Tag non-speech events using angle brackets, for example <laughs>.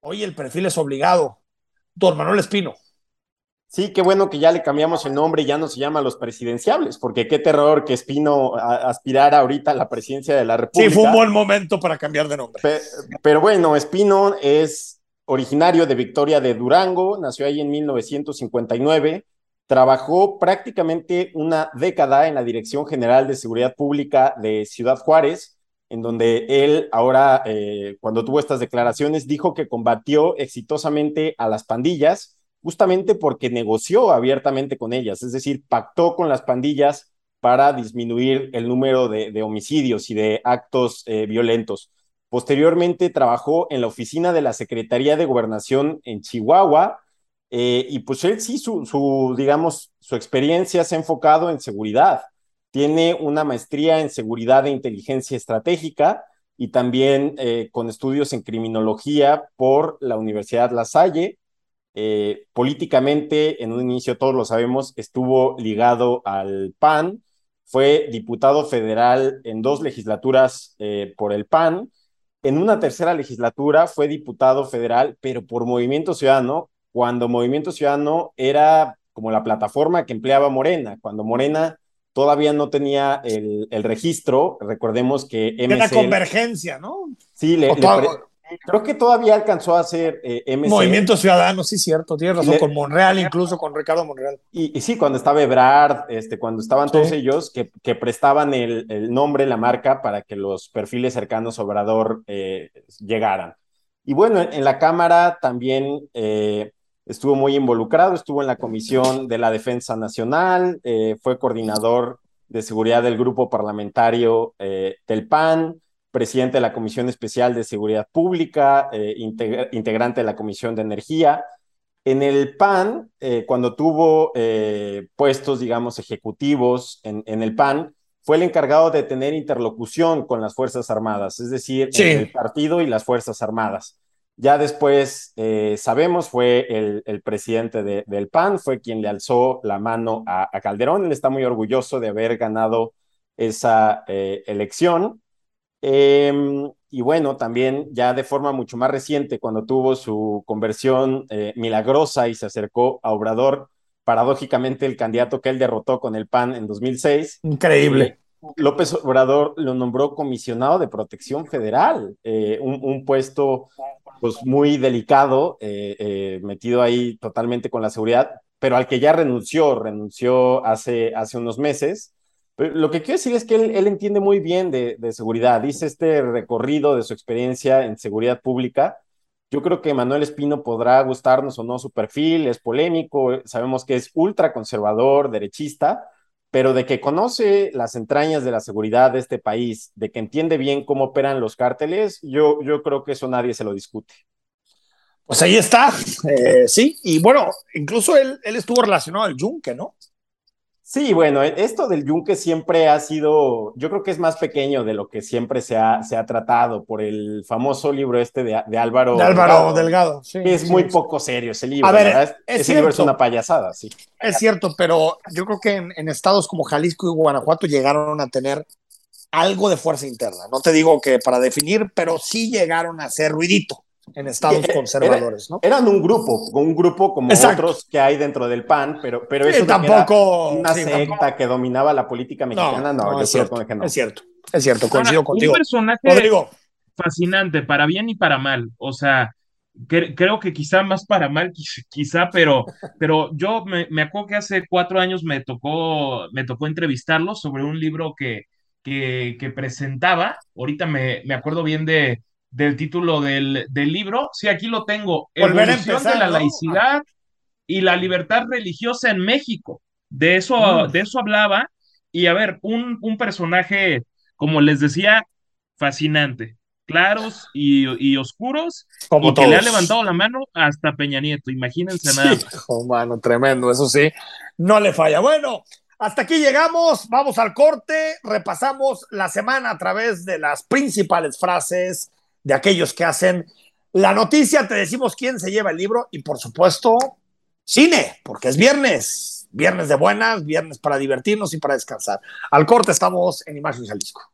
Hoy el perfil es obligado. Don Manuel Espino. Sí, qué bueno que ya le cambiamos el nombre y ya no se llama los presidenciables, porque qué terror que Espino aspirara ahorita a la presidencia de la República. Sí, fue un buen momento para cambiar de nombre. Pero, bueno, Espino es originario de Victoria de Durango, nació ahí en 1959, trabajó prácticamente una década en la Dirección General de Seguridad Pública de Ciudad Juárez, en donde él ahora, eh, cuando tuvo estas declaraciones, dijo que combatió exitosamente a las pandillas justamente porque negoció abiertamente con ellas, es decir, pactó con las pandillas para disminuir el número de, homicidios y de actos eh, violentos. Posteriormente trabajó en la oficina de la Secretaría de Gobernación en Chihuahua eh, y pues él sí, su, digamos, su experiencia se ha enfocado en seguridad. Tiene una maestría en seguridad e inteligencia estratégica y también eh, con estudios en criminología por la Universidad La Salle. Eh, políticamente, en un inicio, todos lo sabemos, estuvo ligado al PAN, fue diputado federal en dos legislaturas eh, por el PAN, en una tercera legislatura fue diputado federal, pero por Movimiento Ciudadano, cuando Movimiento Ciudadano era como la plataforma que empleaba Morena, cuando Morena todavía no tenía el, registro, recordemos que MC... Era convergencia, ¿no? Sí, le, Creo que todavía alcanzó a hacer eh, Movimiento Ciudadano, sí, cierto, tienes razón, con Monreal, incluso con Ricardo Monreal. Y, sí, cuando estaba Ebrard, este, cuando estaban todos ellos que, que prestaban el, el, nombre, la marca, para que los perfiles cercanos a Obrador eh, llegaran. Y bueno, en, la Cámara también eh, estuvo muy involucrado, estuvo en la Comisión de la Defensa Nacional, fue coordinador de seguridad del grupo parlamentario del PAN presidente de la Comisión Especial de Seguridad Pública, eh, integrante de la Comisión de Energía. En el PAN, eh, cuando tuvo eh, puestos, digamos, ejecutivos en, en, el PAN, fue el encargado de tener interlocución con las Fuerzas Armadas, es decir, el partido y las Fuerzas Armadas. Ya después, sabemos, fue el, el presidente del PAN, fue quien le alzó la mano a, a, Calderón. Él está muy orgulloso de haber ganado esa elección. Em, y bueno, también ya de forma mucho más reciente, cuando tuvo su conversión eh, milagrosa y se acercó a Obrador, paradójicamente el candidato que él derrotó con el PAN en 2006. Increíble. Eh, López Obrador lo nombró comisionado de protección federal, eh, un, puesto pues muy delicado, metido ahí totalmente con la seguridad, pero al que ya renunció, renunció hace, hace unos meses lo que quiero decir es que él, entiende muy bien de, seguridad. Dice este recorrido de su experiencia en seguridad pública. Yo creo que Manuel Espino podrá gustarnos o no su perfil, es polémico, sabemos que es ultra conservador, derechista, pero de que conoce las entrañas de la seguridad de este país, de que entiende bien cómo operan los cárteles, yo, yo creo que eso nadie se lo discute. Pues ahí está, <laughs> eh, sí, y bueno, incluso él, él estuvo relacionado al Yunque, ¿no? Sí, bueno, e, esto del yunque siempre ha sido, yo creo que es más pequeño de lo que siempre se ha, se ha tratado por el famoso libro este de, de Álvaro. De Álvaro Delgado, sí. es muy poco serio ese libro. A ver, ese libro es una payasada, sí. Es cierto, pero yo creo que en, estados como Jalisco y Guanajuato llegaron a tener algo de fuerza interna. No te digo que para definir, pero sí llegaron a hacer ruidito en estados conservadores, ¿no? Eran un grupo, un grupo como otros que hay dentro del PAN, pero, pero eso tampoco una secta que dominaba la política mexicana, no, es, cierto, es cierto, es cierto, coincido contigo. Un personaje fascinante, para bien y para mal, o sea, creo que quizá más para mal, quizá, pero, pero yo me, me, acuerdo que hace cuatro años me tocó, me tocó entrevistarlo sobre un libro que, que, que presentaba, ahorita me, me acuerdo bien de del título del, del libro. Sí, aquí lo tengo. Evolución de la laicidad y la libertad religiosa en México. De eso, mm. de eso hablaba. Y a ver, un, un personaje, como les decía, fascinante. Claros y, y oscuros. Como que le ha levantado la mano hasta Peña Nieto. Imagínense nada. Oh, mano, tremendo, eso sí. No le falla. Bueno, hasta aquí llegamos, vamos al corte, repasamos la semana a través de las principales frases, de aquellos que hacen la noticia, te decimos quién se lleva el libro y por supuesto cine, porque es viernes, viernes de buenas, viernes para divertirnos y para descansar. Al corte estamos en Imagen Jalisco.